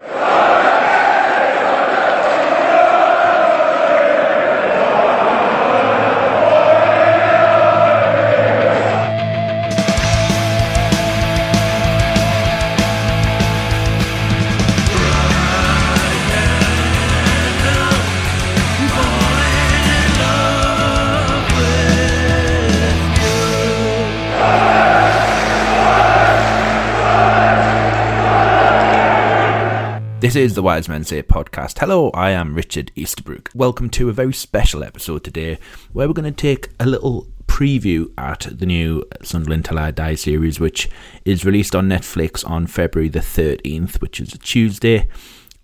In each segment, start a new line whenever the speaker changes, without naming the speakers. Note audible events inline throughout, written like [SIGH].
achieve
This is the Wise Men Say podcast. Hello, I am Richard Easterbrook. Welcome to a very special episode today where we're going to take a little preview at the new Sunderland Till I Die series, which is released on Netflix on February the 13th, which is a Tuesday.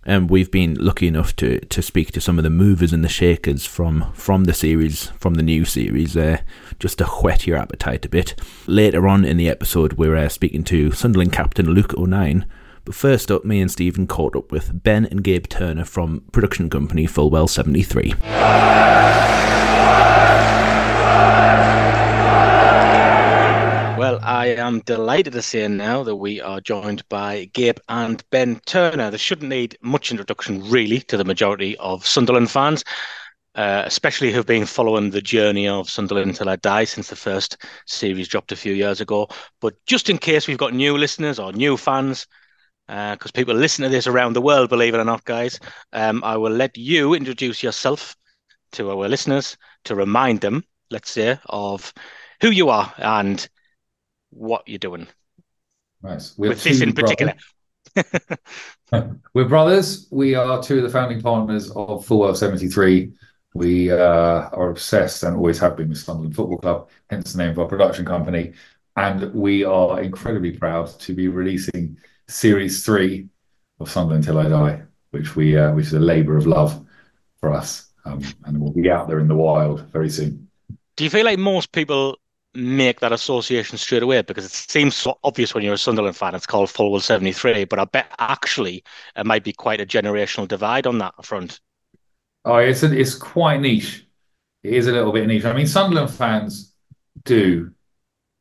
And we've been lucky enough to, to speak to some of the movers and the shakers from, from the series, from the new series, uh, just to whet your appetite a bit. Later on in the episode, we're uh, speaking to Sunderland captain Luke O'Nien but first up, me and Stephen caught up with Ben and Gabe Turner from production company Fulwell 73.
Well, I am delighted to say now that we are joined by Gabe and Ben Turner. They shouldn't need much introduction, really, to the majority of Sunderland fans, uh, especially who've been following the journey of Sunderland until I die since the first series dropped a few years ago. But just in case we've got new listeners or new fans, because uh, people listen to this around the world, believe it or not, guys. Um, I will let you introduce yourself to our listeners to remind them, let's say, of who you are and what you're doing.
Nice.
With this in particular. [LAUGHS]
We're brothers. We are two of the founding partners of Fulwell 73. We uh, are obsessed and always have been with Sunderland Football Club, hence the name of our production company. And we are incredibly proud to be releasing series three of Sunderland Till I Die, which we uh, which is a labour of love for us, um, and we'll be out there in the wild very soon.
Do you feel like most people make that association straight away because it seems so obvious when you're a Sunderland fan? It's called Fulwell seventy three, but I bet actually it might be quite a generational divide on that front.
Oh, it's a, it's quite niche. It is a little bit niche. I mean, Sunderland fans do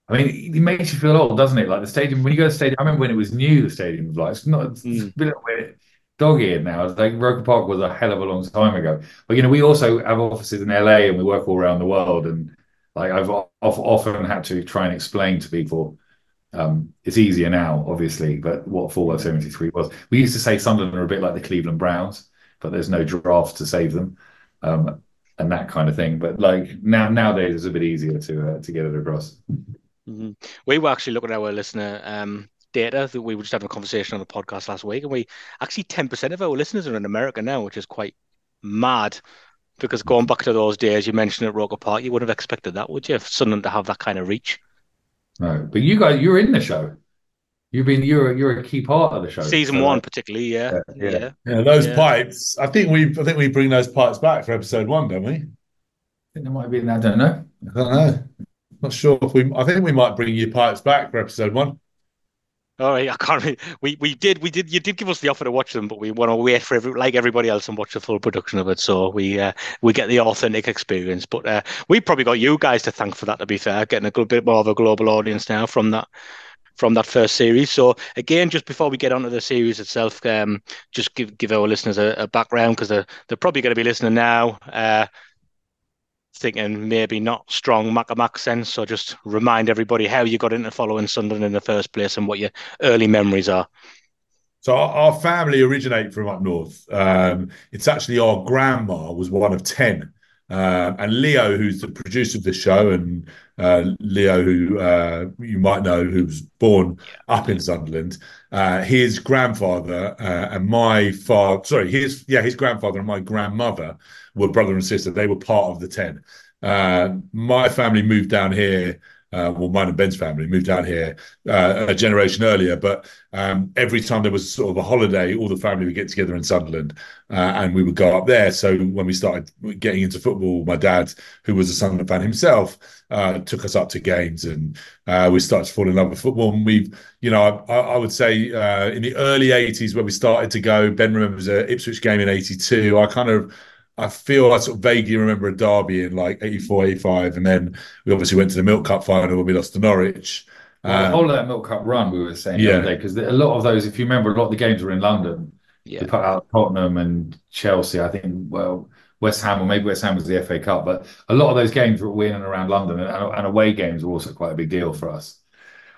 I mean, it makes you feel old, doesn't it? Like the stadium, when you go to the stadium, I remember when it was new, the stadium was like, it's not, it's mm. a little bit dog eared now. It's like Roker Park was a hell of a long time ago. But, you know, we also have offices in LA and we work all around the world. And like I've often had to try and explain to people, um, it's easier now, obviously, but what Fulwell 73 was. We used to say Sunderland are a bit like the Cleveland Browns, but there's no draft to save them. Um, and that kind of thing. But like now nowadays, it's a bit easier to uh, to get it across.
Mm-hmm. We were actually looking at our listener um, data that we were just having a conversation on the podcast last week, and we actually 10% of our listeners are in America now, which is quite mad. Because going back to those days you mentioned at Roker Park, you wouldn't have expected that, would you? For Sunderland to have that kind of reach.
No, but you guys, you're in the show. You've been you're you're a key part of the show.
Season so. one, particularly, yeah.
Yeah, yeah. yeah those yeah. pipes. I think we I think we bring those pipes back for episode one, don't we? I
think there might be. I don't know.
I don't know. Not sure if we. I think we might bring your pipes back for episode one.
All right, I can't. We we did we did you did give us the offer to watch them, but we want to wait for every, like everybody else and watch the full production of it. So we uh, we get the authentic experience. But uh, we probably got you guys to thank for that. To be fair, getting a good bit more of a global audience now from that from that first series. So again, just before we get onto the series itself, um, just give give our listeners a, a background because they're they're probably going to be listening now. Uh, thinking maybe not strong Macamac sense. So just remind everybody how you got into following Sunderland in the first place and what your early memories are.
So our, family originate from up north. Um, it's actually our grandma was one of ten, uh, and Leo, who's the producer of the show, and uh, Leo, who uh, you might know, who's born up in Sunderland, uh, his grandfather uh, and my father, sorry, his yeah, his grandfather and my grandmother were brother and sister. They were part of the ten. Uh, my family moved down here uh, well, mine and Ben's family moved down here uh, a generation earlier. But um, every time there was sort of a holiday, all the family would get together in Sunderland uh, and we would go up there. So when we started getting into football, my dad, who was a Sunderland fan himself, uh, took us up to games and uh, we started to fall in love with football. And we've, you know, I, I would say uh, in the early 80s when we started to go, Ben remembers an Ipswich game in 82. I kind of, I feel I sort of vaguely remember a derby in like 84, 85. And then we obviously went to the Milk Cup final when we lost to Norwich.
Well, the um, whole of that Milk Cup run, we were saying yeah. because a lot of those, if you remember, a lot of the games were in London. Yeah. They put out Tottenham and Chelsea. I think, well, West Ham, or maybe West Ham was the FA Cup, but a lot of those games were in and around London, and, and away games were also quite a big deal for us.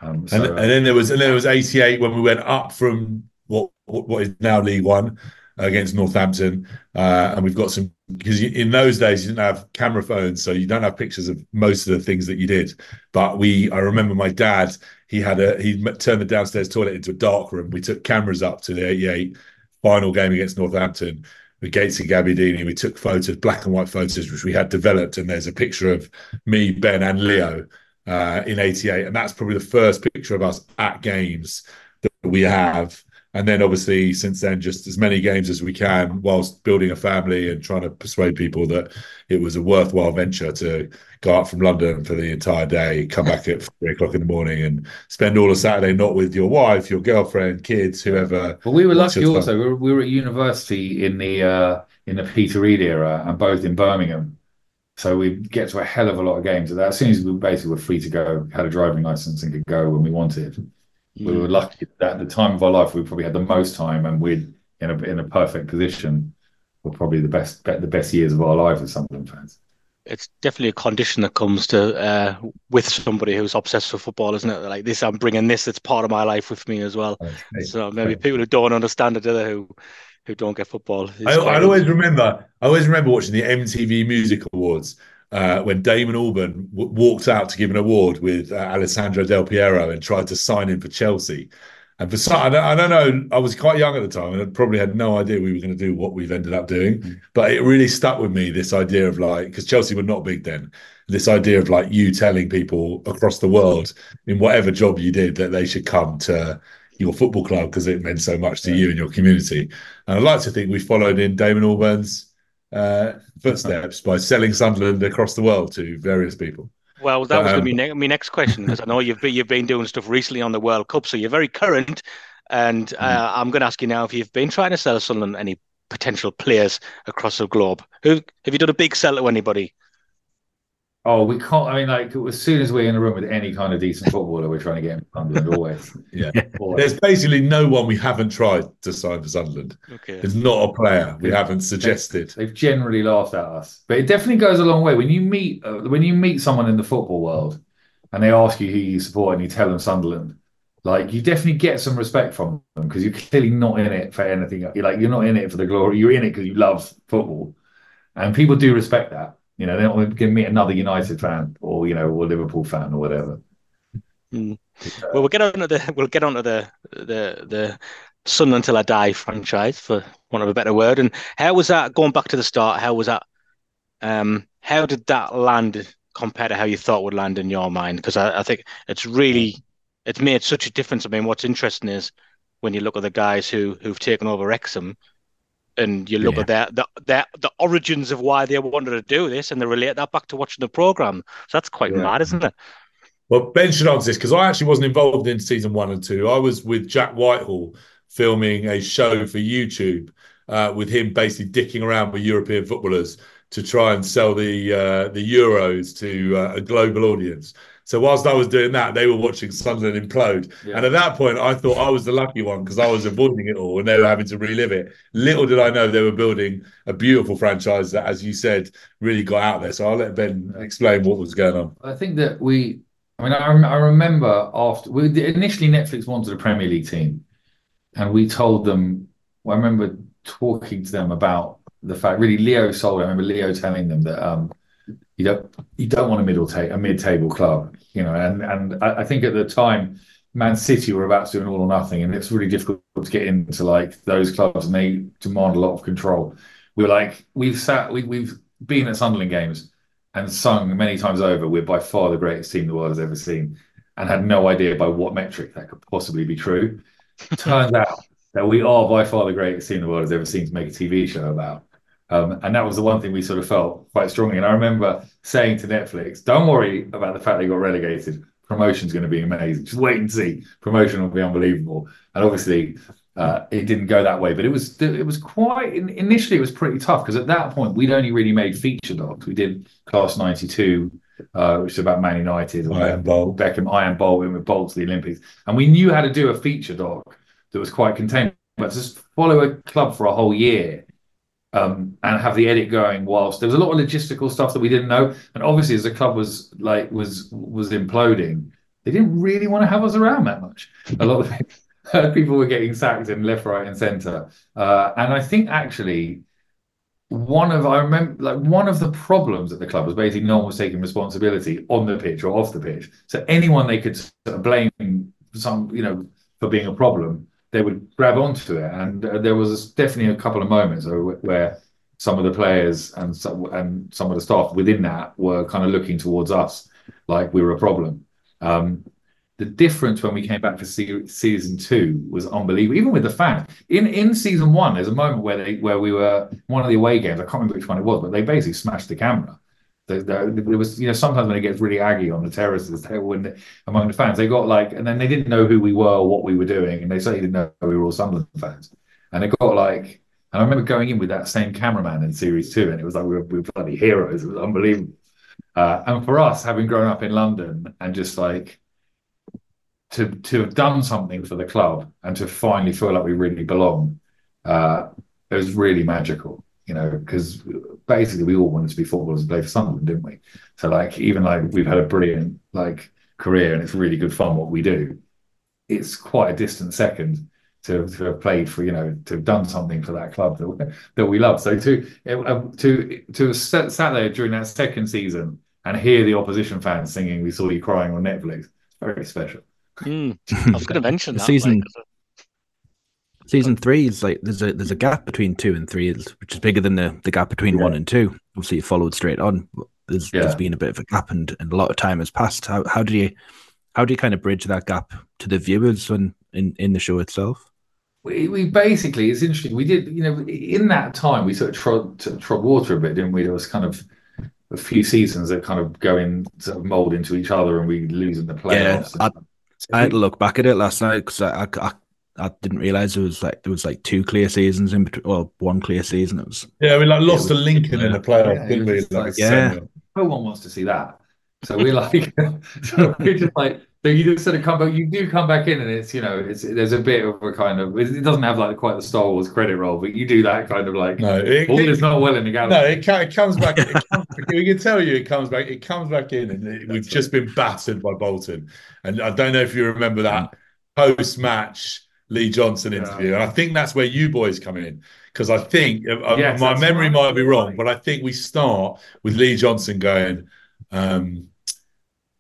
Um, so, and, and, then there was and then there was 88 when we went up from what what is now League One against Northampton, uh, and we've got some because in those days you didn't have camera phones, so you don't have pictures of most of the things that you did. But we, I remember my dad, he had a he turned the downstairs toilet into a dark room. We took cameras up to the '88 final game against Northampton with Gates and Gabbiadini. We took photos, black and white photos, which we had developed, and there's a picture of me, Ben, and Leo uh, in '88, and that's probably the first picture of us at games that we have and then obviously since then just as many games as we can whilst building a family and trying to persuade people that it was a worthwhile venture to go out from london for the entire day come back at three o'clock in the morning and spend all of saturday not with your wife your girlfriend kids whoever.
Well we were lucky also we were, we were at university in the uh in the peter reid era and both in birmingham. So we get to a hell of a lot of games. As soon as we basically were free to go, had a driving license and could go when we wanted we were lucky that at the time of our life we probably had the most time and we're in a in a perfect position for probably the best the best years of our life as Sunderland fans.
It's definitely a condition that comes to uh, with somebody who's obsessed with football, isn't it? Like this, I'm bringing this. It's part of my life with me as well. Okay. So maybe okay. people who don't understand it, who who don't get football.
I, I always remember. I always remember watching the MTV Music Awards uh, when Damon Albarn w- walked out to give an award with uh, Alessandro Del Piero and tried to sign him for Chelsea. And for some, I don't, I don't, know, I was quite young at the time and I probably had no idea we were going to do what we've ended up doing. Mm. But it really stuck with me this idea of like, because Chelsea were not big then, this idea of like you telling people across the world in whatever job you did that they should come to your football club because it meant so much to yeah. you and your community. And I'd like to think we followed in Damon Albarn's uh, footsteps by selling Sunderland across the world to various people.
Well, that was um, going to be ne- my next question because I know you've been, you've been doing stuff recently on the World Cup, so you're very current. And uh, mm. I'm going to ask you now if you've been trying to sell Sunderland any potential players across the globe. Who have you done a big sell to anybody?
Oh, we can't. I mean, like as soon as we're in a room with any kind of decent footballer, we're trying to get him Sunderland always. [LAUGHS]
yeah. [LAUGHS] There's basically no one we haven't tried to sign for Sunderland. Okay. There's not a player we haven't suggested.
They've, they've generally laughed at us, but it definitely goes a long way when you meet uh, when you meet someone in the football world, and they ask you who you support, and you tell them Sunderland. Like you definitely get some respect from them because you're clearly not in it for anything. You're like you're not in it for the glory. You're in it because you love football, and people do respect that. You know, they're not going to meet another United fan or you know, or Liverpool fan or whatever.
Mm. Well, we'll get on to the we'll get on to the the the Sun Until I Die franchise, for want of a better word. And how was that going back to the start? How was that? Um, how did that land compared to how you thought would land in your mind? Because I, I think it's really it's made such a difference. I mean, what's interesting is when you look at the guys who who've taken over Wrexham, and you look yeah. at that the, the the origins of why they wanted to do this and they relate that back to watching the program so that's quite yeah. mad isn't it
well ben should answer this because i actually wasn't involved in season one and two i was with jack whitehall filming a show for youtube uh, with him basically dicking around with european footballers to try and sell the uh, the euros to uh, a global audience so whilst I was doing that, they were watching Sunderland implode. Yeah. And at that point, I thought I was the lucky one because I was avoiding it all and they were having to relive it. Little did I know they were building a beautiful franchise that, as you said, really got out there. So I'll let Ben explain what was going on.
I think that we, I mean, I, I remember after we, initially Netflix wanted a Premier League team, and we told them. Well, I remember talking to them about the fact. Really, Leo sold. I remember Leo telling them that. Um, you don't you don't want a middle ta- a mid table club, you know. And and I, I, think at the time, Man City were about to do an all or nothing, and it's really difficult to get into like those clubs, and they demand a lot of control. We were like, we've sat, we, we've been at Sunderland games, and sung many times over, we're by far the greatest team the world has ever seen, and had no idea by what metric that could possibly be true. [LAUGHS] Turns out that we are by far the greatest team the world has ever seen to make a TV show about. Um, and that was the one thing we sort of felt quite strongly. And I remember saying to Netflix, don't worry about the fact they got relegated. Promotion's going to be amazing. Just wait and see. Promotion will be unbelievable. And obviously, uh, it didn't go that way, but it was it was quite initially it was pretty tough because at that point we'd only really made feature docs. We did Class '92, uh, which is about Man United,
I Am Bolt,
Beckham, I Am Bolt, and with Bolt to the Olympics, and we knew how to do a feature doc that was quite contained. But to follow a club for a whole year um, and have the edit going whilst there was a lot of logistical stuff that we didn't know, and obviously as the club was like was was imploding, they didn't really want to have us around that much. A lot of [LAUGHS] people were getting sacked in left, right, and centre. Uh, and I think actually one of I remember like one of the problems at the club was basically no one was taking responsibility on the pitch or off the pitch. So anyone they could sort of blame some, you know, for being a problem, they would grab onto it. And uh, there was definitely a couple of moments where some of the players and some, and some of the staff within that were kind of looking towards us like we were a problem. Um, the difference when we came back for se- season two was unbelievable. Even with the fans in in season one, there's a moment where they where we were one of the away games. I can't remember which one it was, but they basically smashed the camera. There, was you know sometimes when it gets really aggy on the terraces they, when they, among the fans they got like and then they didn't know who we were or what we were doing and they certainly didn't know we were all Sunderland fans. And it got like and I remember going in with that same cameraman in series two and it was like we were, we were bloody heroes. It was unbelievable. Uh, and for us having grown up in London and just like to to have done something for the club and to finally feel like we really belong, uh, it was really magical. You know, because basically we all wanted to be footballers and play for Sunderland, didn't we? So like, even like we've had a brilliant like career and it's really good fun what we do. It's quite a distant second to, to have played for you know to have done something for that club that, that we love. So to um, to to have sat, sat there during that second season and hear the opposition fans singing "We Saw You Crying" on Netflix, very special.
Mm, [LAUGHS] I was going to mention that.
Season
like,
season three is like there's a there's a gap between two and three, which is bigger than the, the gap between yeah. one and two. Obviously, you followed straight on. There's, yeah. there's been a bit of a gap, and, and a lot of time has passed. How how do you how do you kind of bridge that gap to the viewers when in in the show itself?
We, we basically it's interesting. We did you know in that time we sort of trod trod water a bit, didn't we? There was kind of a few seasons that kind of go in sort of mold into each other, and we lose in the playoffs.
Yeah, I had to look back at it last night because I, I, I didn't realize there was like there was like two clear seasons in between, well, one clear season. It was
yeah, we like lost to Lincoln in the playoff, yeah, didn't we?
Like, yeah, no one wants to see that. So we're like, [LAUGHS] so we're just like, so you just sort of come back. You do come back in, and it's you know, it's there's a bit of a kind of it doesn't have like quite the Star Wars credit roll, but you do that kind of like
no, it,
all it, is not well in the galaxy.
No, it, it comes back. It comes, we can tell you, it comes back. It comes back in, and it, we've just been battered by Bolton. And I don't know if you remember that mm. post match Lee Johnson interview, yeah. and I think that's where you boys come in because I think uh, yes, my memory right. might be wrong, but I think we start with Lee Johnson going. Um,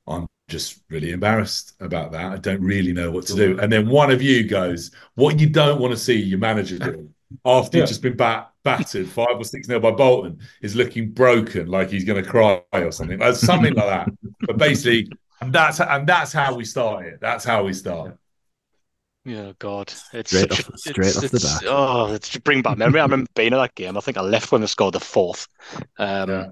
"I'm just really embarrassed about that. I don't really know what to do. And then one of you goes, What you don't want to see your manager do [LAUGHS] after yeah. you've just been bat- battered five or six nil by Bolton is looking broken, like he's going to cry or something, something like that. But basically, and that's and that's how we start it. That's how we start.
Yeah, God, it's
straight off, a, straight it's, off the back.
Oh, it's to bring back memory. I remember being at that game. I think I left when they scored the fourth. Um, yeah.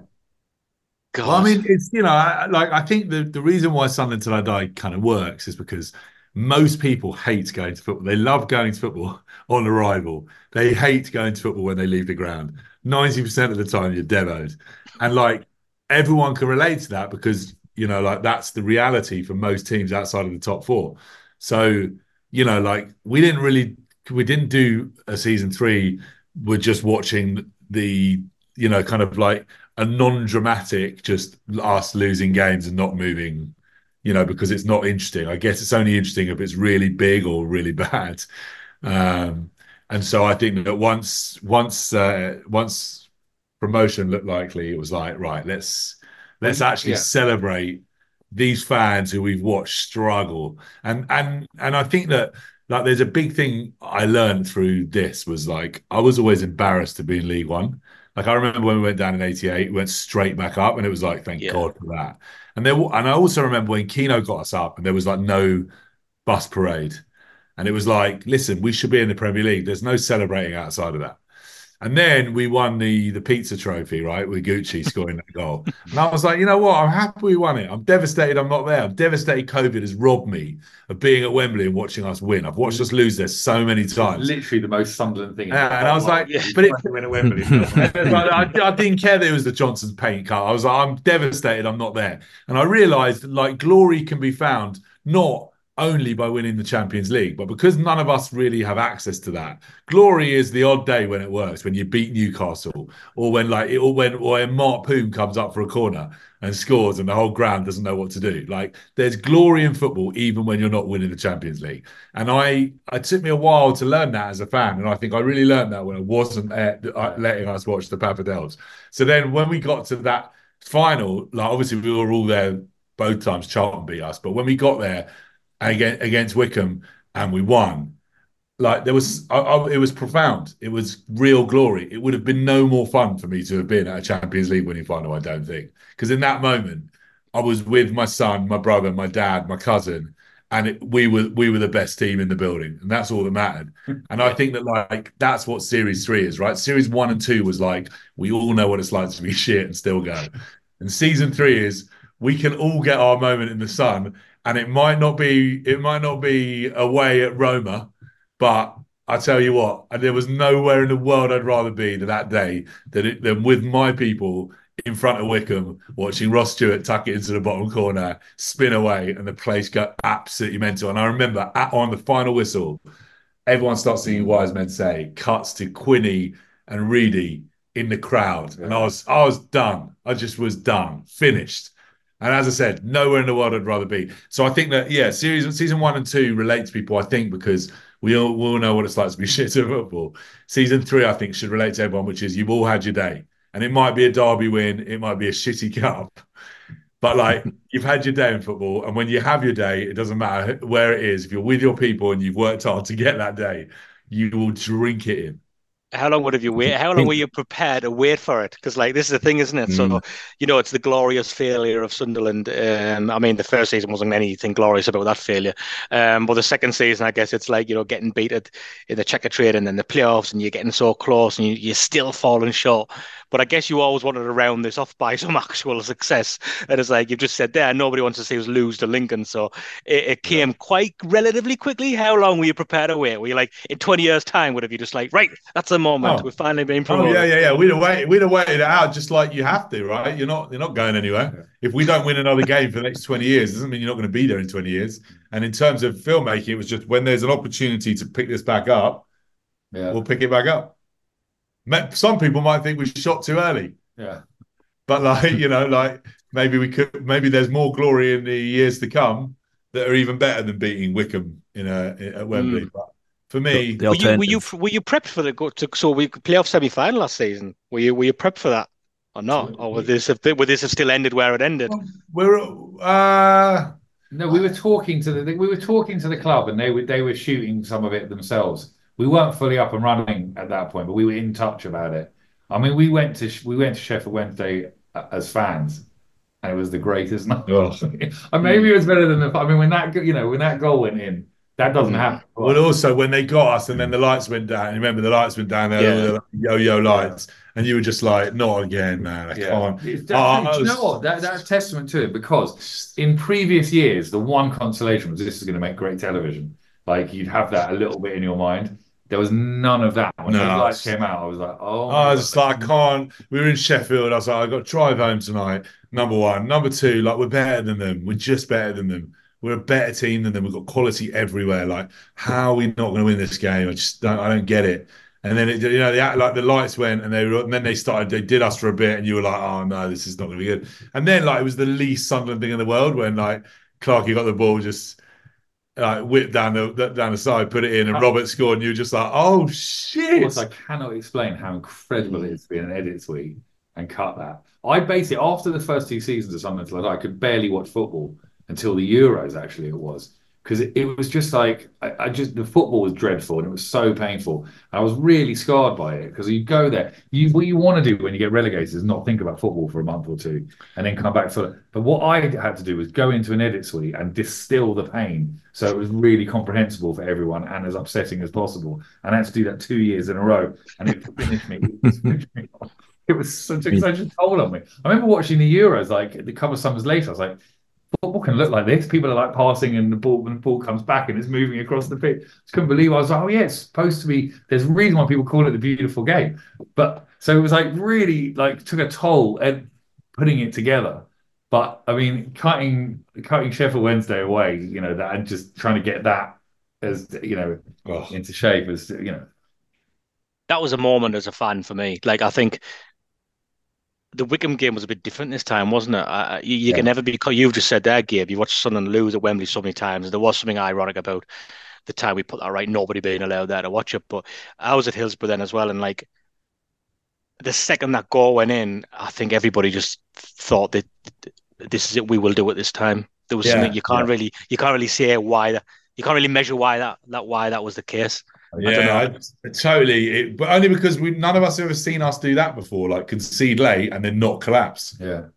God. Well, I mean, it's you know, I, like I think the the reason why Sunderland Till I Die kind of works is because most people hate going to football. They love going to football [LAUGHS] on arrival. They hate going to football when they leave the ground. Ninety percent of the time, you're demoed, and like everyone can relate to that because you know, like that's the reality for most teams outside of the top four. So you know, like we didn't really, we didn't do a season three. We're just watching the you know, kind of like a non-dramatic, just us losing games and not moving, you know, because it's not interesting. I guess it's only interesting if it's really big or really [LAUGHS] bad. Um, and so I think that once once uh, once promotion looked likely, it was like right, let's let's actually yeah. celebrate these fans who we've watched struggle. And and and I think that like there's a big thing I learned through this was like I was always embarrassed to be in League One Like I remember when we went down in '88, we went straight back up, and it was like, thank
Yeah.
God for that. And there, and I also remember when Keano got us up, and there was like no bus parade, and it was like, listen, we should be in the Premier League. There's no celebrating outside of that. And then we won the the pizza trophy, right, with Gucci scoring that goal. And I was like, you know what? I'm happy we won it. I'm devastated I'm not there. I'm devastated COVID has robbed me of being at Wembley and watching us win. I've watched us lose there so many times.
Literally the most Sunderland thing.
Yeah, and I was like,
Yeah.
but it, win [LAUGHS] at Wembley. [LAUGHS] But I, I didn't care that it was the Johnstone's Paint cut. I was like, I'm devastated. I'm not there. And I realised like glory can be found not only by winning the Champions League, but because none of us really have access to that. Glory is the odd day when it works, when you beat Newcastle, or when like it, or when or when Mart Poom comes up for a corner and scores, and the whole ground doesn't know what to do. Like there's glory in football, even when you're not winning the Champions League. And I, it took me a while to learn that as a fan, and I think I really learned that when I wasn't letting us watch the Papadels. So then when we got to that final, like obviously we were all there both times. Charlton beat us, but when we got there against, against Wycombe and we won, like there was, I, I, it was profound. It was real glory. It would have been no more fun for me to have been at a Champions League winning final. I don't think because in that moment I was with my son, my brother, my dad, my cousin, and it, we were we were the best team in the building, and that's all that mattered. [LAUGHS] And I think that like that's what Series Three is, right? Series One and Two was like we all know what it's like to be [LAUGHS] shit and still go, and Season Three is we can all get our moment in the sun, and it might not be it might not be away at Roma, but I tell you what, there was nowhere in the world I'd rather be than that day than, it, than with my people in front of Wycombe, watching Ross Stewart tuck it into the bottom corner, spin away, and the place go absolutely mental. And I remember at, on the final whistle, everyone starts singing Wise Men Say, cuts to Quinny and Reedy in the crowd. And I was I was done. I just was done, finished. And as I said, nowhere in the world I'd rather be. So I think that yeah, series season one and two relate to people. I think because we all, we all know what it's like to be [LAUGHS] shit at football. Season three, I think, should relate to everyone, which is you've all had your day, and it might be a derby win, it might be a shitty cup, but like [LAUGHS] you've had your day in football, and when you have your day, it doesn't matter where it is. If you're with your people and you've worked hard to get that day, you will drink it in.
How long would have you wait? How long were you prepared to wait for it? Because like this is the thing, isn't it? So
Mm.
you know, it's the glorious failure of Sunderland. Um, I mean, the first season wasn't anything glorious about that failure, um, but the second season, I guess it's like you know getting beat at, in the Checkatrade and then the playoffs, and you're getting so close, and you, you're still falling short. But I guess you always wanted to round this off by some [LAUGHS] actual success. And it's like you've just said there, nobody wants to see us lose to Lincoln. So it, it came quite relatively quickly. How long were you prepared to wait? Were you like in 20 years' time, would have you just like, right, that's the moment.
Oh.
We've finally been
Oh yeah, yeah, yeah. We'd have waited. We'd have waited it out just like you have to, right? You're not. You're not going anywhere. If we don't win another game for the next twenty years, it doesn't mean you're not going to be there in twenty years. And in terms of filmmaking, it was just when there's an opportunity to pick this back up,
Yeah.
we'll pick it back up. Ma- Some people might think we shot too early,
Yeah.
but like you know, like maybe we could. Maybe there's more glory in the years to come that are even better than beating Wycombe in a at Wembley. But for me,
The
Were you, were you were you prepped for the go to so we could playoff semi final last season? Were you were you prepped for that or not? Or would this have would this have still ended where it ended?
we're uh
No, we were talking to the we were talking to the club, and they were they were shooting some of it themselves. We weren't fully up and running at that point, but we were in touch about it. I mean, we went to we went to Sheffield Wednesday uh, as fans, and it was the greatest [LAUGHS] night.
oh.
and maybe it was better than the. I mean, when that you know when that goal went in, that doesn't happen.
Well, also when they got us and then the lights went down. You remember the lights went down there,
Yeah.
all the yo-yo lights, and you were just like, "Not again, man! I
Yeah.
can't."
It's-
Oh,
do you
was-
know what? That, that's testament to it because in previous years, the one consolation was this is going to make great television. Like you'd have that a little bit in your mind. There was none of that. When
No,
those lights came out, I was like, oh,
I was just like, I can't. We were in Sheffield. I was like, I got to drive home tonight. Number one, number two, like we're better than them. We're just better than them. We're a better team than them. We've got quality everywhere. Like, how are we not going to win this game? I just don't. I don't get it. And then it, you know, the like the lights went, and they were, and then they started. They did us for a bit, and you were like, oh no, this is not going to be good. And then like it was the least Sunderland thing in the world when like Clarkey got the ball just. Like whipped down the down the side, put it in, and uh, Robert scored, and you were just like, "Oh shit!"
I cannot explain how incredible it is to be in an edit suite and cut that. I basically, after the first two seasons of Sunderland Till I Die, I could barely watch football until the Euros, actually, it was. Because it, it was just like I, I just the football was dreadful and it was so painful. I was really scarred by it because you go there, you what you want to do when you get relegated is not think about football for a month or two and then come back for. But what I had to do was go into an edit suite and distill the pain so it was really comprehensible for everyone and as upsetting as possible. And I had to do that two years in a row, and it finished me. It, finished me it was such a, such a toll on me. I remember watching the Euros like a couple of summers later. I was like, football can look like this. People are like passing, and the ball and the ball comes back and it's moving across the pitch. I couldn't believe. I was like, oh yeah, it's supposed to be. There's a reason why people call it the beautiful game. But so it was like really like took a toll at putting it together. But I mean, cutting cutting Sheffield Wednesday away, you know, that and just trying to get that as you know oh. into shape as you know.
That was a moment as a fan for me. Like I think the Wycombe game was a bit different this time, wasn't it? Uh, you, you yeah. can never be. You've just said there, Gabe. You watched Sunderland lose at Wembley so many times. There was something ironic about the time we put that right. Nobody being allowed there to watch it. But I was at Hillsborough then as well, and like the second that goal went in, I think everybody just thought that this is it. We will do it this time. There was yeah, something you can't yeah. really you can't really say why that you can't really measure why that that why that was the case.
Yeah, I I, totally. It, but only because we none of us have ever seen us do that before, like concede late and then not collapse.
Yeah.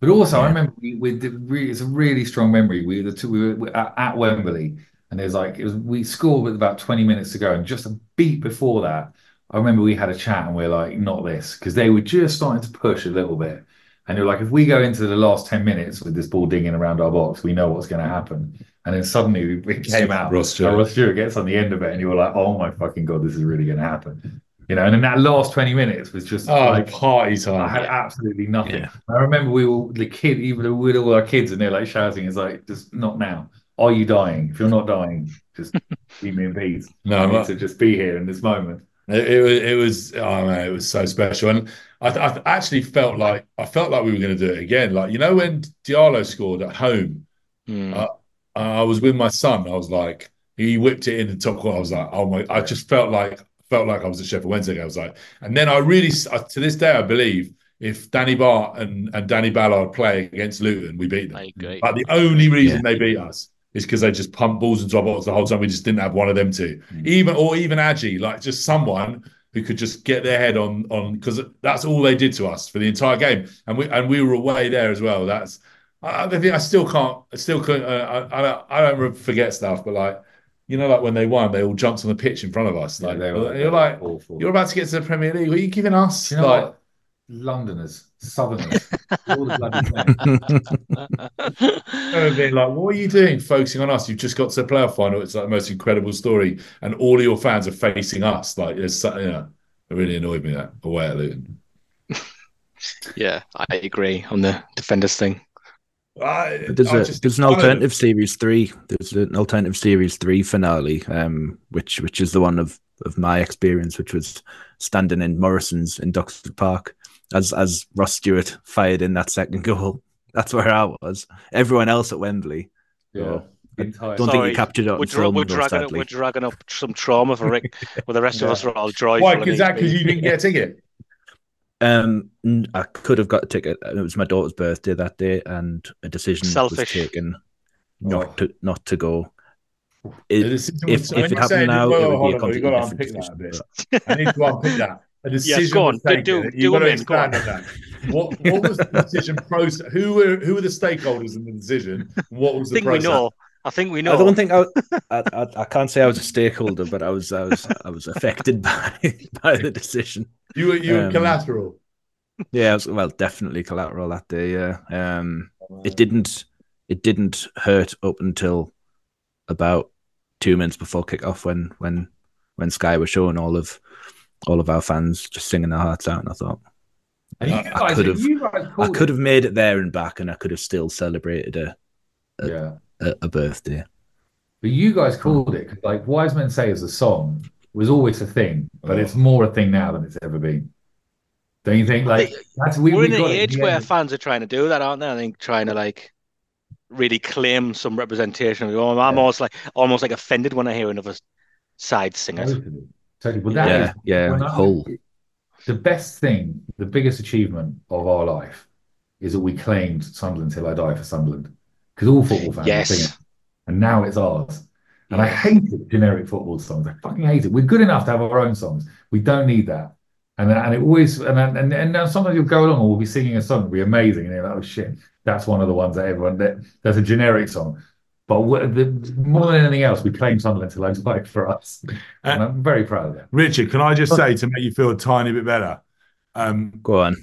But also, yeah. I remember we, we really, it's a really strong memory. We the two we were at, at Wembley, and there's like it was we scored with about 20 minutes to go, and just a beat before that, I remember we had a chat and we are like, not this, because they were just starting to push a little bit. And you're like, if we go into the last 10 minutes with this ball dinging around our box, we know what's going to happen. And then suddenly it came out. Ross Stewart. Ross Stewart gets on the end of it, and you were like, oh my fucking God, this is really going to happen. You know, and then that last 20 minutes was just
oh, like party time.
I had absolutely nothing. Yeah. I remember we were the kid, even with all our kids, and they're like shouting, it's like, just not now. Are you dying? If you're not dying, just [LAUGHS] leave me in peace. No, I need to just be here in this moment.
It, it, it was, oh man, it was so special. And I, I actually felt like I felt like we were going to do it again. Like you know when Diallo scored at home, mm. uh, I was with my son. I was like, he whipped it in the top corner. I was like, oh my! I just felt like felt like I was at Sheffield Wednesday. I was like, and then I really to this day I believe if Danny Batth and, and Danny Ballard play against Luton, we beat them. But the only reason yeah. they beat us is because they just pumped balls into our box the whole time. We just didn't have one of them to mm. even or even Agi, like just someone who could just get their head on on because that's all they did to us for the entire game, and we and we were away there as well. That's I, think I still can't, I still couldn't. Uh, I, I don't, I don't forget stuff, but like you know, like when they won, they all jumped on the pitch in front of us. Like yeah, were, you're like, awful. you're about to get to the Premier League. What are you giving us?
You know like? Londoners, Southerners, [LAUGHS] all the
bloody being like, what are you doing, focusing on us? You've just got to the playoff final. It's like the most incredible story, and all of your fans are facing us. Like, it's you know, it really annoyed me that away at Luton. [LAUGHS]
yeah, I agree on the defenders thing.
I, there's, I a, there's an alternative series three. There's an alternative series three finale, um, which which is the one of of my experience, which was standing in Morrison's in Doxford Park as as Ross Stewart fired in that second [LAUGHS] goal. That's where I was. Everyone else at Wembley.
Yeah.
I don't Sorry, think he captured it.
We're,
dra-
we're, dragging up, we're dragging up some trauma for Rick, where the rest [LAUGHS] yeah. of us are all joyful.
Why? Is that because you didn't get a ticket?
Um, I could have got a ticket. It was my daughter's birthday that day, and a decision Selfish. was taken not oh. to not to go. It, if, if, if it happened now, well, it would be a completely different decision.
I need to unpick that. A decision yes, go on. Taken. Do, do, do in, go on. That. What, what was the decision [LAUGHS] process? Who were who were the stakeholders in the decision? What was the I
think
process?
we know. I think we know. I
don't think I, I, I, I, [LAUGHS] can't say I was a stakeholder, but I was I was I was affected [LAUGHS] by by the decision.
You were you were um, collateral.
Yeah, was, well, definitely collateral that day. Yeah, um, it didn't it didn't hurt up until about two minutes before kickoff when when when Sky was showing all of all of our fans just singing their hearts out, and I thought. I, could have, I could have made it there and back, and I could have still celebrated a, a yeah. a, a birthday.
But you guys called it cause like Wise Men Say as a song was always a thing, but oh. it's more a thing now than it's ever been. Don't you think? Like
that's we, we're in an age where fans are trying to do that, aren't they? I think trying to like really claim some representation. I'm yeah. almost like almost like offended when I hear another side singer.
Totally. Totally. Well, that
yeah, is, yeah, whole.
the best thing, the biggest achievement of our life is that we claimed Sunderland till I die for Sunderland because all football fans
yes.
and now it's ours. And I hate it, generic football songs. I fucking hate it. We're good enough to have our own songs. We don't need that. And and it always and and and now sometimes you'll go along and we'll be singing a song, it'll be amazing, and you're like, oh shit, that's one of the ones that everyone that that's a generic song. But the, more than anything else, we claim Sunderland till I die for us, and I'm very proud of that.
Richard, can I just say to make you feel a tiny bit better? Um,
Go on.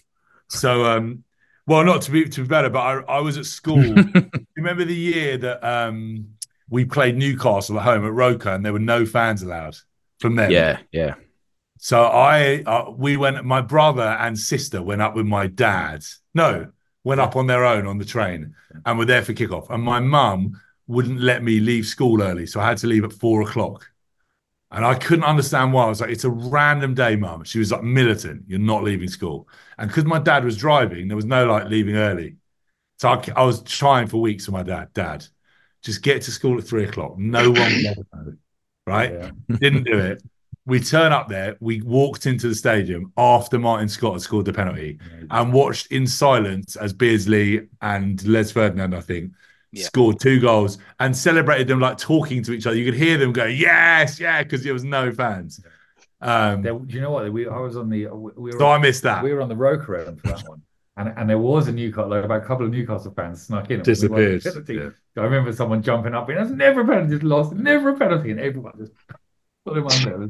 So, um, well, not to be to be better, but I, I was at school. [LAUGHS] remember the year that um, we played Newcastle at home at Roker, and there were no fans allowed from them.
Yeah, yeah.
So I, uh, we went. My brother and sister went up with my dad. No, went up on their own on the train, and were there for kickoff. And my mum wouldn't let me leave school early, so I had to leave at four o'clock. And I couldn't understand why. I was like, "It's a random day, mum." She was like, "Militant, you're not leaving school." And because my dad was driving, there was no like leaving early. So I, I was trying for weeks with my dad. Dad, just get to school at three o'clock. No one would ever know, right? Yeah. Didn't do it. We turn up there. We walked into the stadium after Martin Scott had scored the penalty, and watched in silence as Beardsley and Les Ferdinand, I think, yeah. scored two goals and celebrated them like talking to each other. You could hear them go, "Yes, yeah," because there was no fans.
Um, there, do you know what? We I was on the. We
were so on, I missed that.
We were on the Roker end for that one, and and there was a Newcastle, like about a couple of Newcastle fans snuck in.
Disappeared.
Yeah. I remember someone jumping up and "That's never a penalty, lost, never a penalty," and everyone just put him under.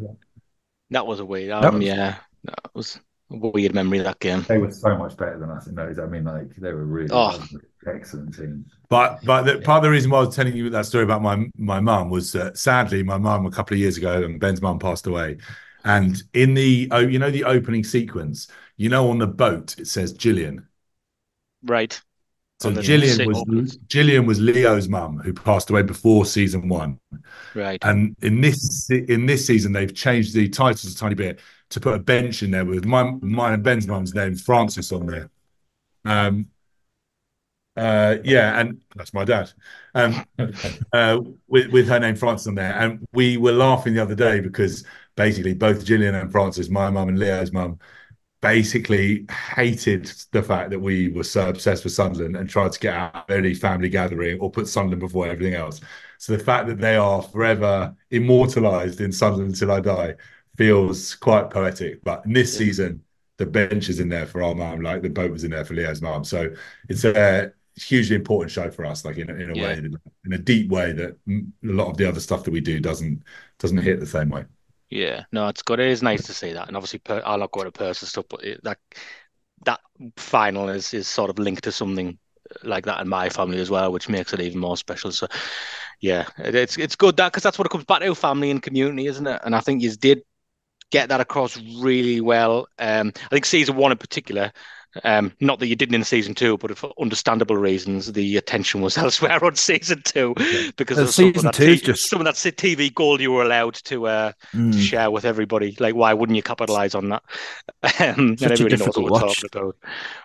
That was a weird. Um, was, yeah, that was a weird memory of that game.
They were so much better than us in those. I mean, like they were really oh. Excellent teams.
But but the, part of the reason why I was telling you that story about my my mum was that sadly my mum a couple of years ago and Ben's mum passed away, and in the oh you know the opening sequence you know on the boat it says Gillian,
right.
So Gillian was Gillian was Leo's mum who passed away before season one,
right?
And in this in this season they've changed the titles a tiny bit to put a bench in there with my mine and Ben's mum's name Francis on there. Um, uh, yeah, and that's my dad. Um, [LAUGHS] uh, with with her name Francis on there, and we were laughing the other day because basically both Gillian and Francis, my mum and Leo's mum, basically hated the fact that we were so obsessed with Sunderland and tried to get out of any family gathering or put Sunderland before everything else. So the fact that they are forever immortalized in Sunderland until I die feels quite poetic. But in this season, the bench is in there for our mum, like the boat was in there for Leo's mum. So it's a hugely important show for us, like in, in a yeah. way, in a deep way that a lot of the other stuff that we do doesn't doesn't hit the same way.
Yeah, no, it's good. It is nice to see that, and obviously, per, I'll not go to personal stuff, but it, that that final is is sort of linked to something uh, like that in my family as well, which makes it even more special. So, yeah, it's it's good that because that's what it comes back to family and community, isn't it? And I think you did get that across really well. Um, I think season one in particular um, not that you didn't in season two, but for understandable reasons, the attention was [LAUGHS] elsewhere on season two because of season two is just some of that TV gold you were allowed to, uh, mm. to share with everybody. Like, why wouldn't you capitalize on that? [LAUGHS] Um, and everybody knows what we're talking about.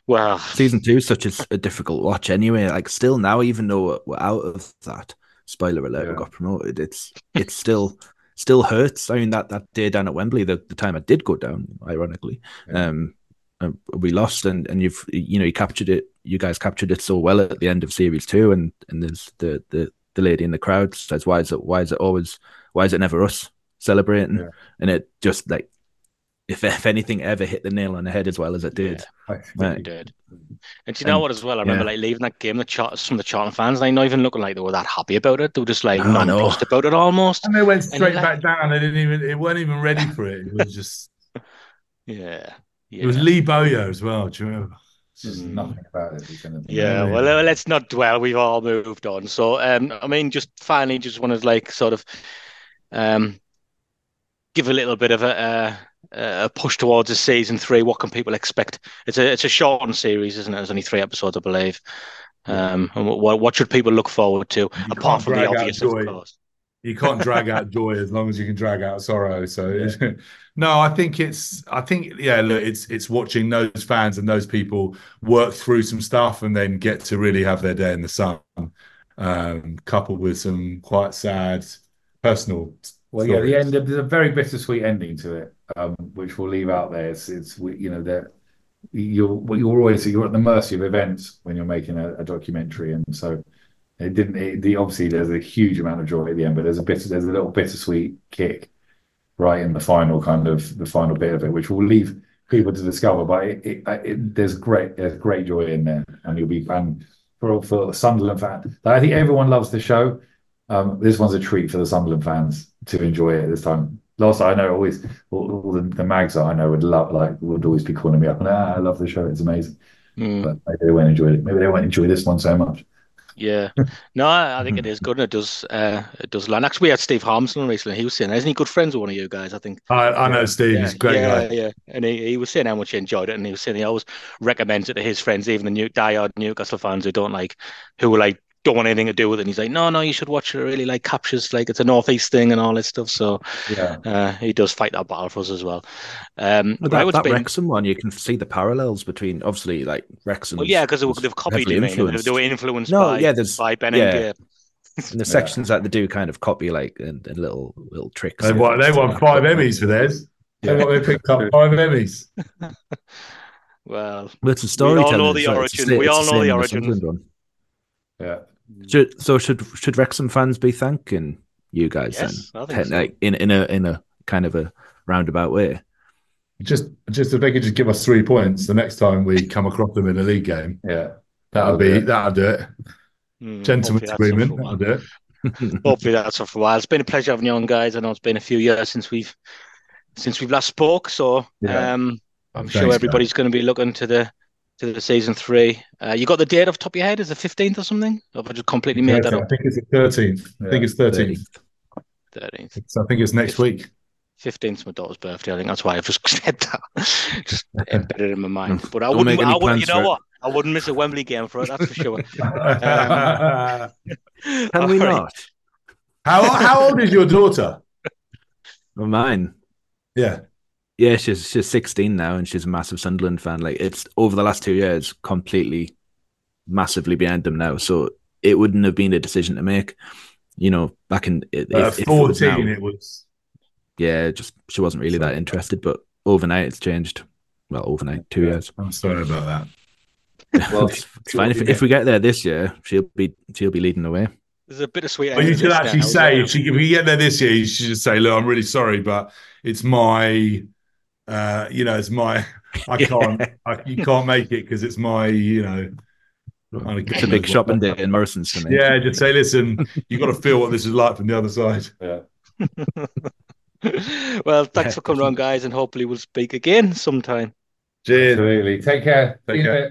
Well,
season two is such a, a, difficult watch anyway. Like, still now, even though we're out of that, spoiler alert, yeah. we got promoted. It's it's still still hurts. I mean, that that day down at Wembley, the, the time I did go down, ironically. Yeah. Um, uh, we lost and and you've you know you captured it you guys captured it so well at the end of series two and and there's the the the lady in the crowd says why is it why is it always why is it never us celebrating yeah. and it just like if if anything ever hit the nail on the head as well as it did
yeah, it did and do you know and, what as well I remember yeah. like leaving that game the charts from the Charlton fans they not even looking like they were that happy about it they were just like oh, nonplussed about it almost
and they went straight back like... down they didn't even it weren't even ready for it it was just
yeah [LAUGHS]
yeah. It was Lee Bowyer as well. Do you remember?
There's mm. nothing about it.
Yeah, well, let's not dwell. We've all moved on. So, um, I mean, just finally, just want to like sort of um, give a little bit of a, a, a push towards a season three. What can people expect? It's a it's a short series, isn't it? There's only three episodes, I believe. Um, and what what should people look forward to you apart from the obvious, of course?
You can't drag [LAUGHS] out joy as long as you can drag out sorrow. So. Yeah. [LAUGHS] No, I think it's. I think yeah. Look, it's it's watching those fans and those people work through some stuff and then get to really have their day in the sun, um, coupled with some quite sad personal.
Well, stories. yeah, the end. There's a very bittersweet ending to it, which we'll leave out there. It's, you know that you're you're always you're at the mercy of events when you're making a, documentary, and so It didn't. Obviously there's a huge amount of joy at the end, but there's a bit. There's a little bittersweet kick right in the final kind of the final bit of it, which will leave people to discover. But it, it, there's great there's great joy in there, and you'll be fan for for Sunderland fan. I think everyone loves the show. Um, this one's a treat for the Sunderland fans to enjoy it this time. Last I know, always all, all the, the, mags that I know would love like would always be calling me up and ah, I love the show. It's amazing. Mm. But maybe they won't enjoy it. Maybe they won't enjoy this one so much.
Yeah, no, I think it is good, and it does uh, it does land. Actually, we had Steve Harmison recently. He was saying, "Isn't he good friends with one of you guys?" I think.
I, I know Steve. Yeah, he's great
yeah,
guy.
Yeah, and he, he was saying how much he enjoyed it, and he was saying he always recommends it to his friends, even the new diehard Newcastle fans who don't like, who were like don't want anything to do with it. And he's like, no, no, you should watch it. it really like captures like it's a northeast thing and all this stuff. So
yeah,
uh, he does fight that battle for us as well. Um,
well, that, that been... Wrexham one, you can see the parallels between obviously like Wrexham.
Well, yeah, because they've copied you mean they were influenced no, by, yeah, there's, by Ben yeah. and
and the sections yeah. that they do kind of copy like and, and little little tricks.
They, won, they won five Emmys for theirs. Yeah. They, they picked up [LAUGHS] five Emmys. [LAUGHS]
well,
it's a storytelling.
We all know the origin. We all know the origin.
Yeah.
Should, so should should Wrexham fans be thanking you guys yes, then, so. like in in a in a kind of a roundabout way?
Just just if they could just give us three points the next time we come across them in a league game. [LAUGHS]
Yeah,
that'll be it. that'll do it. Mm, Gentleman's agreement. That'll do it. [LAUGHS]
hopefully that's off for a while. It's been a pleasure having you on, guys. I know it's been a few years since we've since we've last spoke, so yeah. um, I'm Thanks, sure everybody's going to be looking to the to the season three. Uh, you got the date off the top of your head? Is it fifteenth or something? Or have I just completely made that up?
I think it's the thirteenth. I think it's thirteenth.
Thirteenth.
I think it's next week.
Fifteenth, my daughter's birthday. I think that's why I've just [LAUGHS] said that. just [LAUGHS] embedded in my mind. But I wouldn't. I wouldn't. You know what? I wouldn't miss a Wembley game for it. That's for sure. [LAUGHS]
um, Can we right. not?
How How old is your daughter?
Well, mine.
Yeah.
Yeah, she's she's 16 now, and she's a massive Sunderland fan. Like it's over the last two years, completely, massively behind them now. So it wouldn't have been a decision to make. You know, back in
if, uh, 14, it was, now, it was.
Yeah, just she wasn't really that interested, but overnight it's changed. Well, overnight, two
yeah,
years.
I'm sorry about that. [LAUGHS]
well, it's fine if, if we get there this year, she'll be she'll be leading the way.
There's a bit of sweet.
Well, you should actually say if, she, if we get there this year, you should just say, "Look, I'm really sorry, but it's my uh, you know, it's my I [LAUGHS] can't I, you can't make it because it's my you know.
It's a big shopping day in Morrison's for
me. Yeah, just say, listen, you've got to feel what this is like from the other side.
Yeah. [LAUGHS]
well, thanks for coming on, guys, and hopefully we'll speak again sometime.
Cheers.
Absolutely. Take care.
Take care.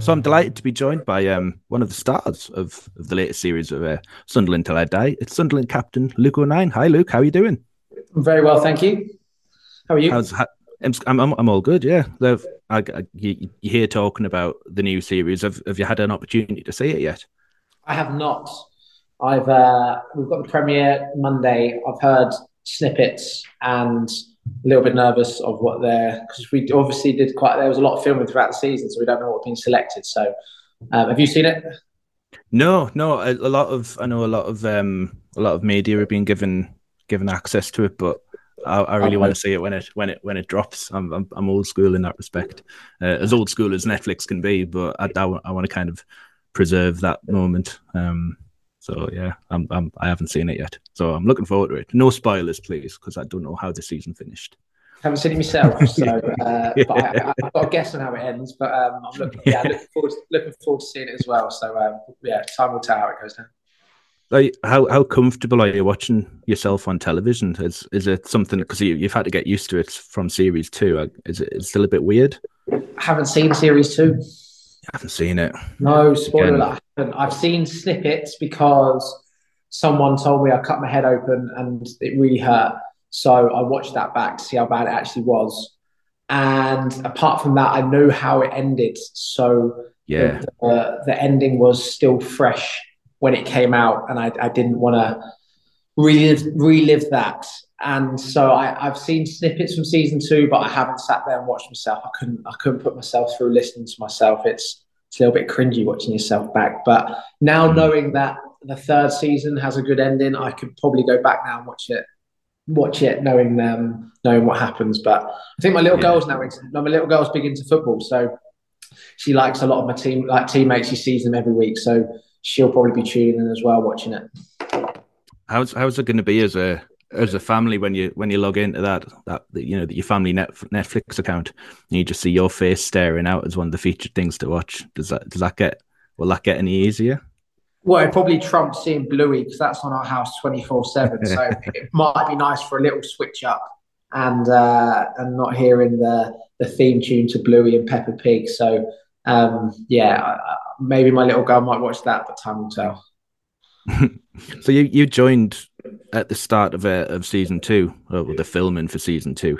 So I'm delighted to be joined by um, one of the stars of, of the latest series of uh, Sunderland Till I Die. It's Sunderland captain Luke O'Nien. Hi, Luke. How are you doing?
I'm very well, thank you. How are you?
How, I'm, I'm, I'm all good. Yeah, I, I, you, you hear talking about the new series. Have, have you had an opportunity to see it yet?
I have not. I've uh, we've got the premiere Monday. I've heard snippets and a little bit nervous of what they're because we obviously did quite. There was a lot of filming throughout the season, so we don't know what's been selected. So, um, have you seen it?
No, no. A, a, lot of I know a lot of um, a lot of media have been given given access to it, but I, I really okay. want to see it when it when it when it drops. I'm I'm, I'm old school in that respect, uh, as old school as Netflix can be, but I, I, I want to kind of preserve that moment. Um, so yeah, I'm, I'm I haven't seen it yet, so I'm looking forward to it. No spoilers, please, because I don't know how the season finished.
haven't seen it myself, [LAUGHS] so uh, but I, have got a guess on how it ends. But um, I'm looking, yeah, [LAUGHS] looking forward, to, looking forward to seeing it as well. So um, yeah, time will tell how it goes down.
Like, how how comfortable are you watching yourself on television? Is is it something because you, you've had to get used to it from series two? Is it still a bit weird?
I haven't seen series two.
I haven't seen it.
No spoiler. Again. I've seen snippets because someone told me I cut my head open and it really hurt. So I watched that back to see how bad it actually was. And apart from that, I know how it ended. So
yeah,
the, the ending was still fresh when it came out, and I, I didn't want to relive relive that. And so I, have seen snippets from season two, but I haven't sat there and watched myself. I couldn't I couldn't put myself through listening to myself. It's it's a little bit cringy watching yourself back. But now knowing that the third season has a good ending, I could probably go back now and watch it watch it knowing um knowing what happens. But I think my little yeah. girl's now into my little girl's big into football, so she likes a lot of my team like teammates. She sees them every week, so she'll probably be tuning in as well, watching it.
How's how's it going to be as a as a family when you when you log into that that you know your family net, Netflix account and you just see your face staring out as one of the featured things to watch? Does that does that get will that get any easier?
Well, it probably trumps seeing Bluey because that's on our house twenty four seven. So [LAUGHS] it might be nice for a little switch up and uh, and not hearing the the theme tune to Bluey and Peppa Pig. So um, yeah, maybe my little girl might watch that, but time will tell. [LAUGHS]
so you you joined at the start of uh, of season two, or the filming for season two.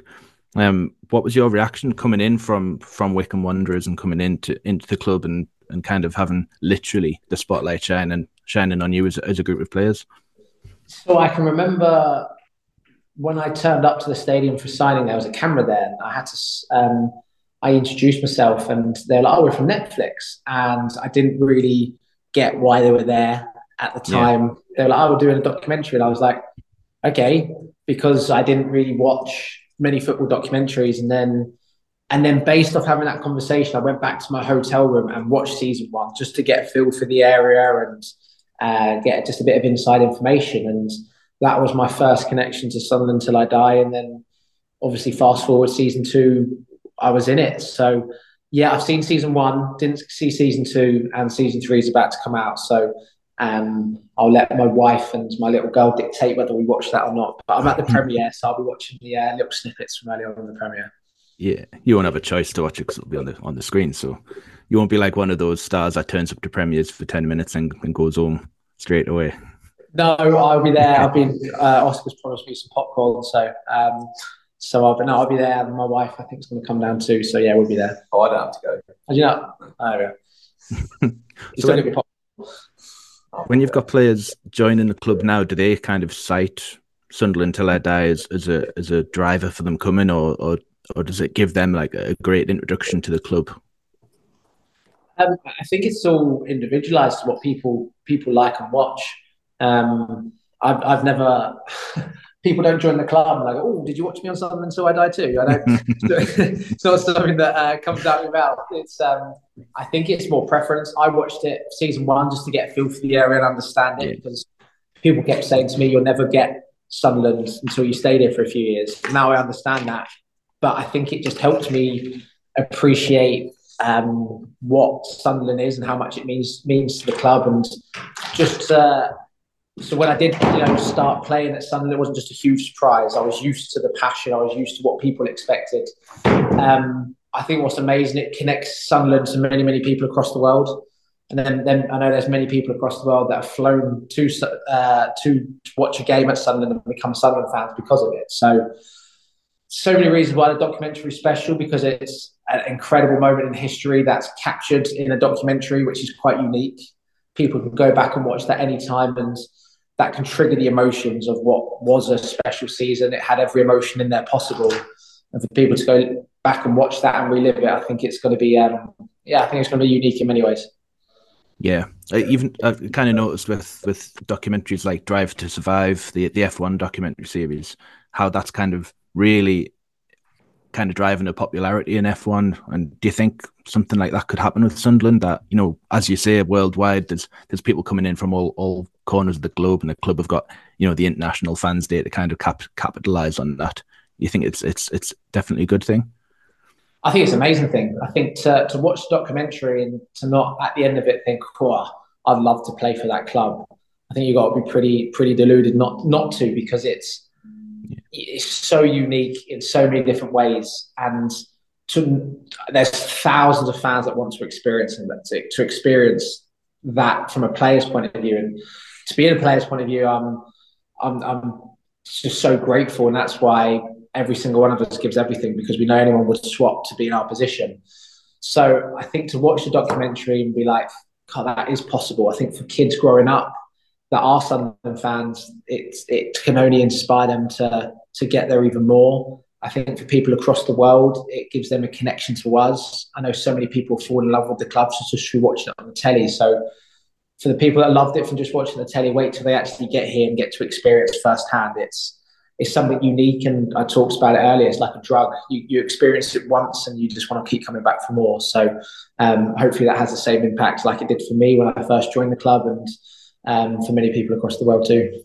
Um, what was your reaction coming in from from Wycombe Wanderers and coming into into the club and and kind of having literally the spotlight shining shining on you as as a group of players?
So I can remember when I turned up to the stadium for signing, there was a camera there. And I had to. Um, I introduced myself, and they're like, "Oh, we're from Netflix," and I didn't really get why they were there at the time. Yeah. They were like, "Oh, we're doing a documentary," and I was like, "Okay," because I didn't really watch many football documentaries, and then and then based off having that conversation, I went back to my hotel room and watched season one just to get a feel for the area and uh, get just a bit of inside information. And that was my first connection to Sunderland till I die. And then obviously fast forward season two, I was in it. So yeah, I've seen season one, didn't see season two, and season three is about to come out. So um, I'll let my wife and my little girl dictate whether we watch that or not. But I'm at the premiere, so I'll be watching the uh, little snippets from earlier on in the premiere.
Yeah, you won't have a choice to watch it because it'll be on the on the screen. So you won't be like one of those stars that turns up to premieres for ten minutes and, and goes home straight away.
No, I'll be there. I've been uh, Oscar's promised me some popcorn, so um, so I'll, no, I'll be there. And my wife, I think, is going to come down too. So yeah, we'll be there.
Oh, I don't have to go.
As you know, oh, yeah. [LAUGHS]
so when, when you've got players joining the club now, do they kind of cite Sunderland till I die as, as a as a driver for them coming, or or or does it give them like a great introduction to the club?
Um, I think it's all individualized to what people people like and watch. Um, I've I've never [LAUGHS] people don't join the club and like, oh, did you watch me on something until I die too? I don't. [LAUGHS] it's not something that uh, comes out of mouth. It's um, I think it's more preference. I watched it season one just to get a feel for the area and understand it yeah. because people kept saying to me, "You'll never get Sunderland until you stay there for a few years." Now I understand that, but I think it just helped me appreciate um, what Sunderland is and how much it means means to the club and just. Uh, so when I did, you know, start playing at Sunderland, it wasn't just a huge surprise. I was used to the passion. I was used to what people expected. Um, I think what's amazing, it connects Sunderland to many, many people across the world. And then, then I know there's many people across the world that have flown to uh, to watch a game at Sunderland and become Sunderland fans because of it. So, so many reasons why the documentary is special because it's an incredible moment in history that's captured in a documentary, which is quite unique. People can go back and watch that anytime and that can trigger the emotions of what was a special season. It had every emotion in there possible, and for people to go back and watch that and relive it, I think it's going to be, um, yeah, I think it's going to be unique in many ways.
Yeah, I even I've kind of noticed with with documentaries like Drive to Survive, the the F one documentary series, how that's kind of really kind of driving the popularity in F1. And do you think something like that could happen with Sunderland? That you know, as you say, worldwide, there's there's people coming in from all, all corners of the globe, and the club have got you know the international fans day to kind of cap- capitalize on that. You think it's it's it's definitely a good thing?
I think it's an amazing thing. I think to, to watch the documentary and to not at the end of it think, "Oh, I'd love to play for that club." I think you've got to be pretty pretty deluded not not to because it's it's so unique in so many different ways, and to, there's thousands of fans that want to experience and to, to experience that from a player's point of view, and to be in a player's point of view, I'm I'm, I'm just so grateful, and that's why every single one of us gives everything because we know anyone would swap to be in our position. So I think to watch the documentary and be like, God, that is possible. I think for kids growing up that are Sunderland fans, it it can only inspire them to to get there even more. I think for people across the world, it gives them a connection to us. I know so many people fall in love with the club just through watching it on the telly. So for the people that loved it from just watching the telly, wait till they actually get here and get to experience firsthand. It's it's something unique, and I talked about it earlier. It's like a drug. You you experience it once, and you just want to keep coming back for more. So um, hopefully that has the same impact like it did for me when I first joined the club, and um, for many people across the world too.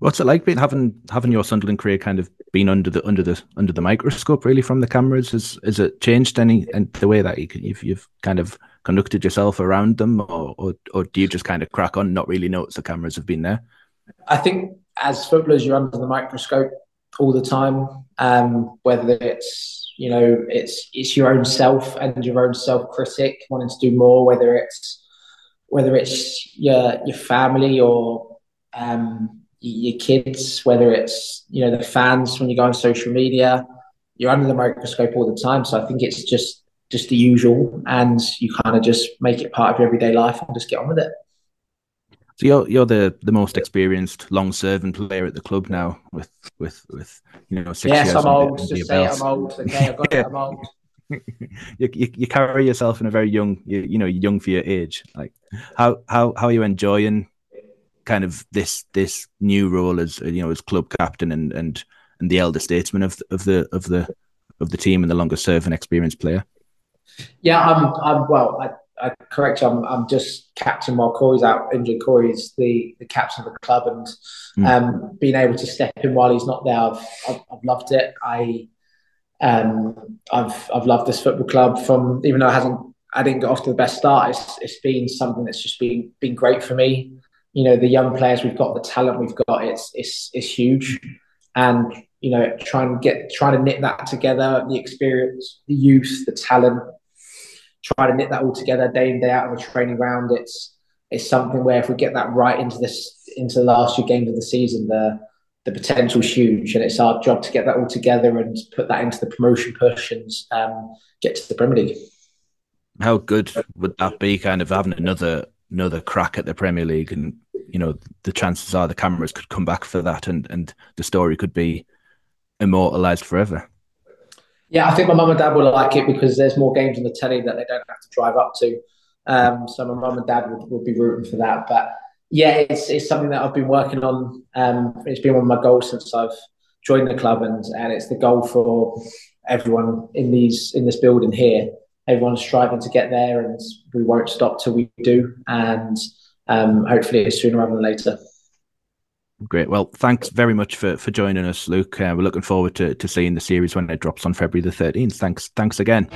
What's it like being having having your Sunderland career kind of been under the under the under the microscope really from the cameras? Has has it changed any and the way that you, you've you've kind of conducted yourself around them, or, or or do you just kind of crack on, not really notice the cameras have been there?
I think as footballers, you're under the microscope all the time. Um, whether it's you know it's it's your own self and your own self critic wanting to do more, whether it's whether it's your your family or um, your kids, whether it's you know the fans when you go on social media, you're under the microscope all the time. So I think it's just just the usual, and you kind of just make it part of your everyday life and just get on with it.
So you're you're the, the most experienced, long serving player at the club now, with with with you know six
yes,
years.
Yes, I'm old. Just say I'm old. Okay, I've got yeah. it. I'm [LAUGHS] old. [LAUGHS]
you, you, you carry yourself in a very young you, you know young for your age like how how how are you enjoying kind of this this new role as you know as club captain and and and the elder statesman of of the of the of the team and the longest serving experienced player?
Yeah, I'm. I'm well. I, I correct you. I'm, I'm just captain while Corey's out injured. Corey's the, the captain of the club, and mm. um, being able to step in while he's not there, I've, I've, I've loved it. I um, I've I've loved this football club from even though I hasn't I didn't get off to the best start. It's, it's been something that's just been been great for me you know the young players we've got, the talent we've got, it's it's it's huge, and you know try and get try to knit that together, the experience, the youth, the talent, try to knit that all together day in day out of the training ground. It's it's something where if we get that right into this into the last few games of the season, the the potential is huge, and it's our job to get that all together and put that into the promotion push and um, get to the Premier League.
How good would that be? Kind of having another another crack at the Premier League and you know the chances are the cameras could come back for that and and the story could be immortalized forever
yeah i think my mum and dad will like it because there's more games on the telly that they don't have to drive up to um, so my mum and dad would, would be rooting for that but yeah it's, it's something that i've been working on um, it's been one of my goals since i've joined the club and and it's the goal for everyone in these in this building here everyone's striving to get there and we won't stop till we do and um, hopefully it's sooner rather than later.
Great. Well, thanks very much for, for joining us, Luke. Uh, we're looking forward to, to seeing the series when it drops on February the 13th. Thanks. Thanks again.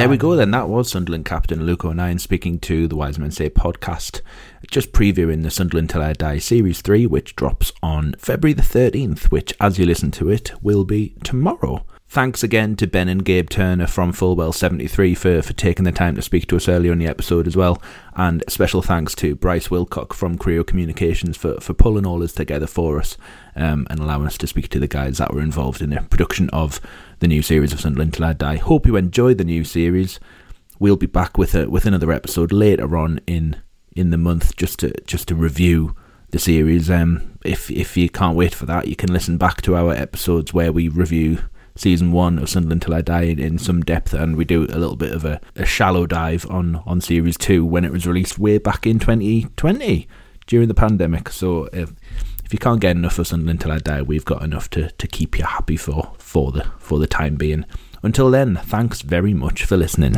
There we go then. That was Sunderland captain Luke O'Nien speaking to the Wise Men Say podcast, just previewing the Sunderland Till I Die Series 3, which drops on February the 13th, which, as you listen to it, will be tomorrow. Thanks again to Ben and Gabe Turner from Fulwell73 for, for taking the time to speak to us earlier in the episode as well. And special thanks to Bryce Wilcock from Creo Communications for, for pulling all this together for us um, and allowing us to speak to the guys that were involved in the production of the new series of Sunderland Till I Die. Hope you enjoyed the new series. We'll be back with a, with another episode later on in in the month just to just to review the series. Um, if if you can't wait for that, you can listen back to our episodes where we review season one of Sunderland Till I Die in in some depth, and we do a little bit of a, a shallow dive on, on series two when it was released way back in 2020. during the pandemic. So if if you can't get enough of Sunderland till I die, we've got enough to, to keep you happy for for the for the time being. Until then, thanks very much for listening.